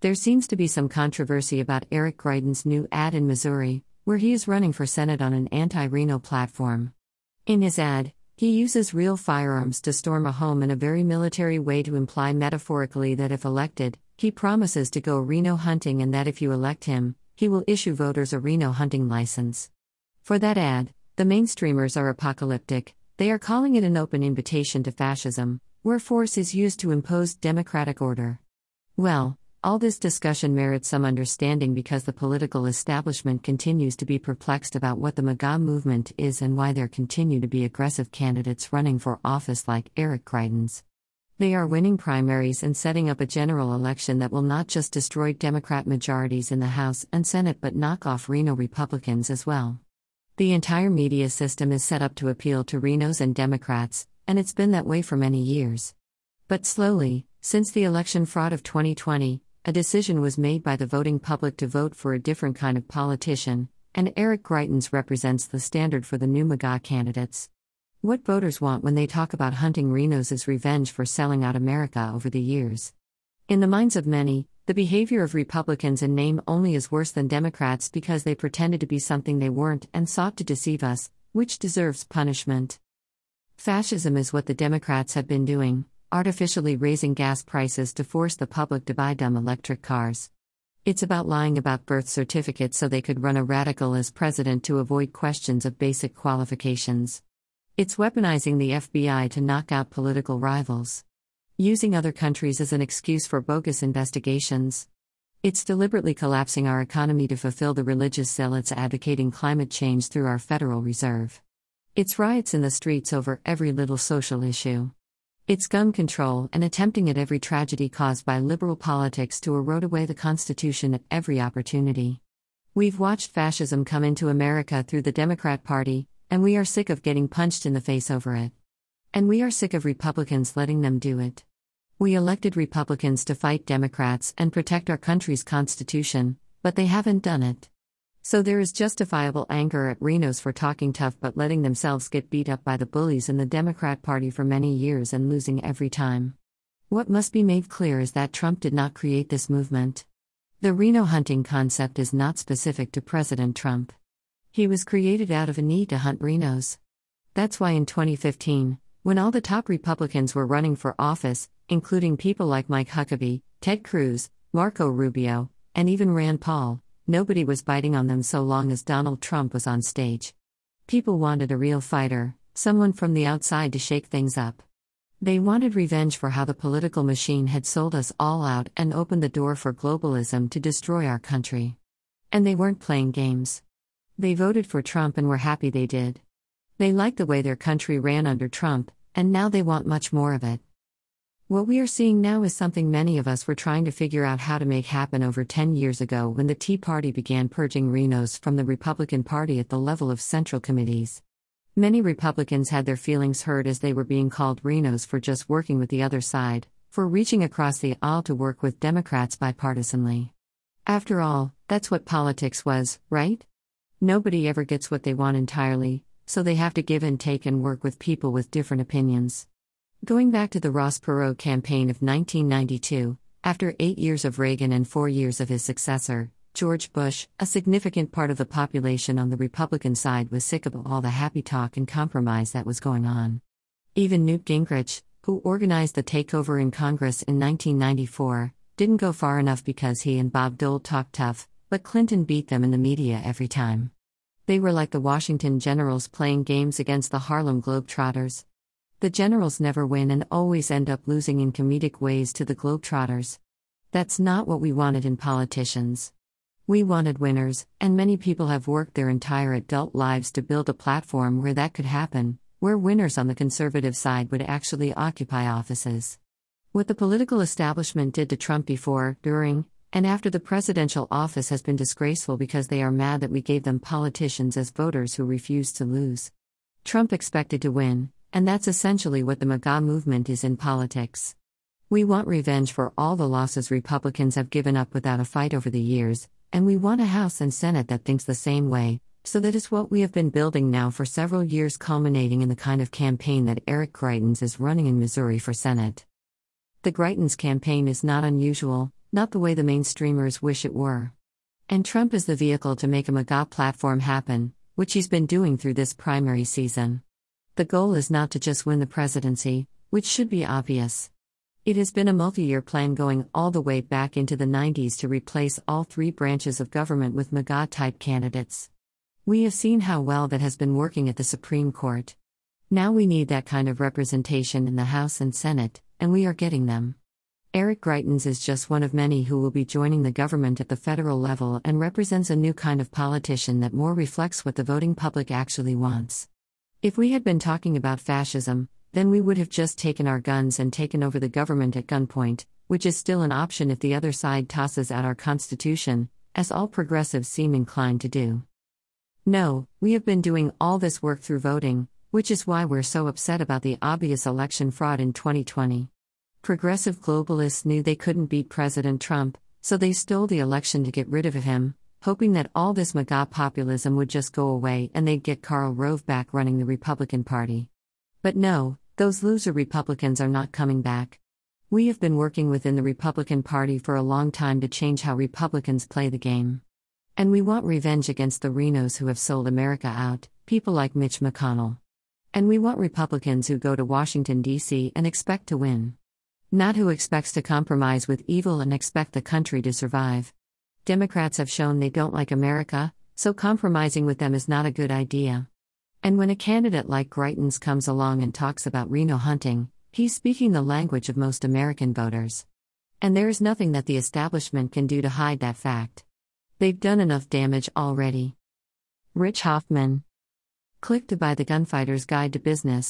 There seems to be some controversy about Eric Greitens' new ad in Missouri, where he is running for Senate on an anti RINO platform. In his ad, he uses real firearms to storm a home in a very military way to imply metaphorically that if elected, he promises to go RINO hunting and that if you elect him, he will issue voters a RINO hunting license. For that ad, the mainstreamers are apocalyptic, they are calling it an open invitation to fascism, where force is used to impose democratic order. Well, all this discussion merits some understanding because the political establishment continues to be perplexed about what the MAGA movement is and why there continue to be aggressive candidates running for office like Eric Greitens. They are winning primaries and setting up a general election that will not just destroy Democrat majorities in the House and Senate but knock off RINO Republicans as well. The entire media system is set up to appeal to RINOs and Democrats, and it's been that way for many years. But slowly, since the election fraud of 2020, a decision was made by the voting public to vote for a different kind of politician, and Eric Greitens represents the standard for the new MAGA candidates. What voters want when they talk about hunting RINOs is revenge for selling out America over the years. In the minds of many, the behavior of Republicans in name only is worse than Democrats because they pretended to be something they weren't and sought to deceive us, which deserves punishment. Fascism is what the Democrats have been doing, artificially raising gas prices to force the public to buy dumb electric cars. It's about lying about birth certificates so they could run a radical as president to avoid questions of basic qualifications. It's weaponizing the FBI to knock out political rivals using other countries as an excuse for bogus investigations. It's deliberately collapsing our economy to fulfill the religious zealots advocating climate change through our Federal Reserve. It's riots in the streets over every little social issue. It's gun control and attempting at every tragedy caused by liberal politics to erode away the Constitution at every opportunity. We've watched fascism come into America through the Democrat Party, and we are sick of getting punched in the face over it. And we are sick of Republicans letting them do it. We elected Republicans to fight Democrats and protect our country's Constitution, but they haven't done it. So there is justifiable anger at RINOs for talking tough but letting themselves get beat up by the bullies in the Democrat Party for many years and losing every time. What must be made clear is that Trump did not create this movement. The RINO hunting concept is not specific to President Trump. He was created out of a need to hunt RINOs. That's why in 2015, when all the top Republicans were running for office, including people like Mike Huckabee, Ted Cruz, Marco Rubio, and even Rand Paul, nobody was biting on them so long as Donald Trump was on stage. People wanted a real fighter, someone from the outside to shake things up. They wanted revenge for how the political machine had sold us all out and opened the door for globalism to destroy our country. And they weren't playing games. They voted for Trump and were happy they did. They liked the way their country ran under Trump, and now they want much more of it. What we are seeing now is something many of us were trying to figure out how to make happen over 10 years ago when the Tea Party began purging RINOs from the Republican Party at the level of central committees. Many Republicans had their feelings hurt as they were being called RINOs for just working with the other side, for reaching across the aisle to work with Democrats bipartisanly. After all, that's what politics was, right? Nobody ever gets what they want entirely, so they have to give and take and work with people with different opinions. Going back to the Ross Perot campaign of 1992, after eight years of Reagan and four years of his successor, George Bush, a significant part of the population on the Republican side was sick of all the happy talk and compromise that was going on. Even Newt Gingrich, who organized the takeover in Congress in 1994, didn't go far enough because he and Bob Dole talked tough, but Clinton beat them in the media every time. They were like the Washington Generals playing games against the Harlem Globetrotters. The Generals never win and always end up losing in comedic ways to the Globetrotters. That's not what we wanted in politicians. We wanted winners, and many people have worked their entire adult lives to build a platform where that could happen, where winners on the conservative side would actually occupy offices. What the political establishment did to Trump before, during, and after the presidential office has been disgraceful because they are mad that we gave them politicians as voters who refused to lose. Trump expected to win, and that's essentially what the MAGA movement is in politics. We want revenge for all the losses Republicans have given up without a fight over the years, and we want a House and Senate that thinks the same way, so that is what we have been building now for several years, culminating in the kind of campaign that Eric Greitens is running in Missouri for Senate. The Greitens campaign is not unusual, not the way the mainstreamers wish it were. And Trump is the vehicle to make a MAGA platform happen, which he's been doing through this primary season. The goal is not to just win the presidency, which should be obvious. It has been a multi year plan going all the way back into the 90s to replace all three branches of government with MAGA type candidates. We have seen how well that has been working at the Supreme Court. Now we need that kind of representation in the House and Senate, and we are getting them. Eric Greitens is just one of many who will be joining the government at the federal level and represents a new kind of politician that more reflects what the voting public actually wants. If we had been talking about fascism, then we would have just taken our guns and taken over the government at gunpoint, which is still an option if the other side tosses out our Constitution, as all progressives seem inclined to do. No, we have been doing all this work through voting, which is why we're so upset about the obvious election fraud in 2020. Progressive globalists knew they couldn't beat President Trump, so they stole the election to get rid of him, hoping that all this MAGA populism would just go away and they'd get Karl Rove back running the Republican Party. But no, those loser Republicans are not coming back. We have been working within the Republican Party for a long time to change how Republicans play the game. And we want revenge against the RINOs who have sold America out, people like Mitch McConnell. And we want Republicans who go to Washington, D.C. and expect to win. Not who expects to compromise with evil and expect the country to survive. Democrats have shown they don't like America, so compromising with them is not a good idea. And when a candidate like Greitens comes along and talks about RINO hunting, he's speaking the language of most American voters. And there is nothing that the establishment can do to hide that fact. They've done enough damage already. Rich Hoffman. Click to buy the Gunfighter's Guide to Business.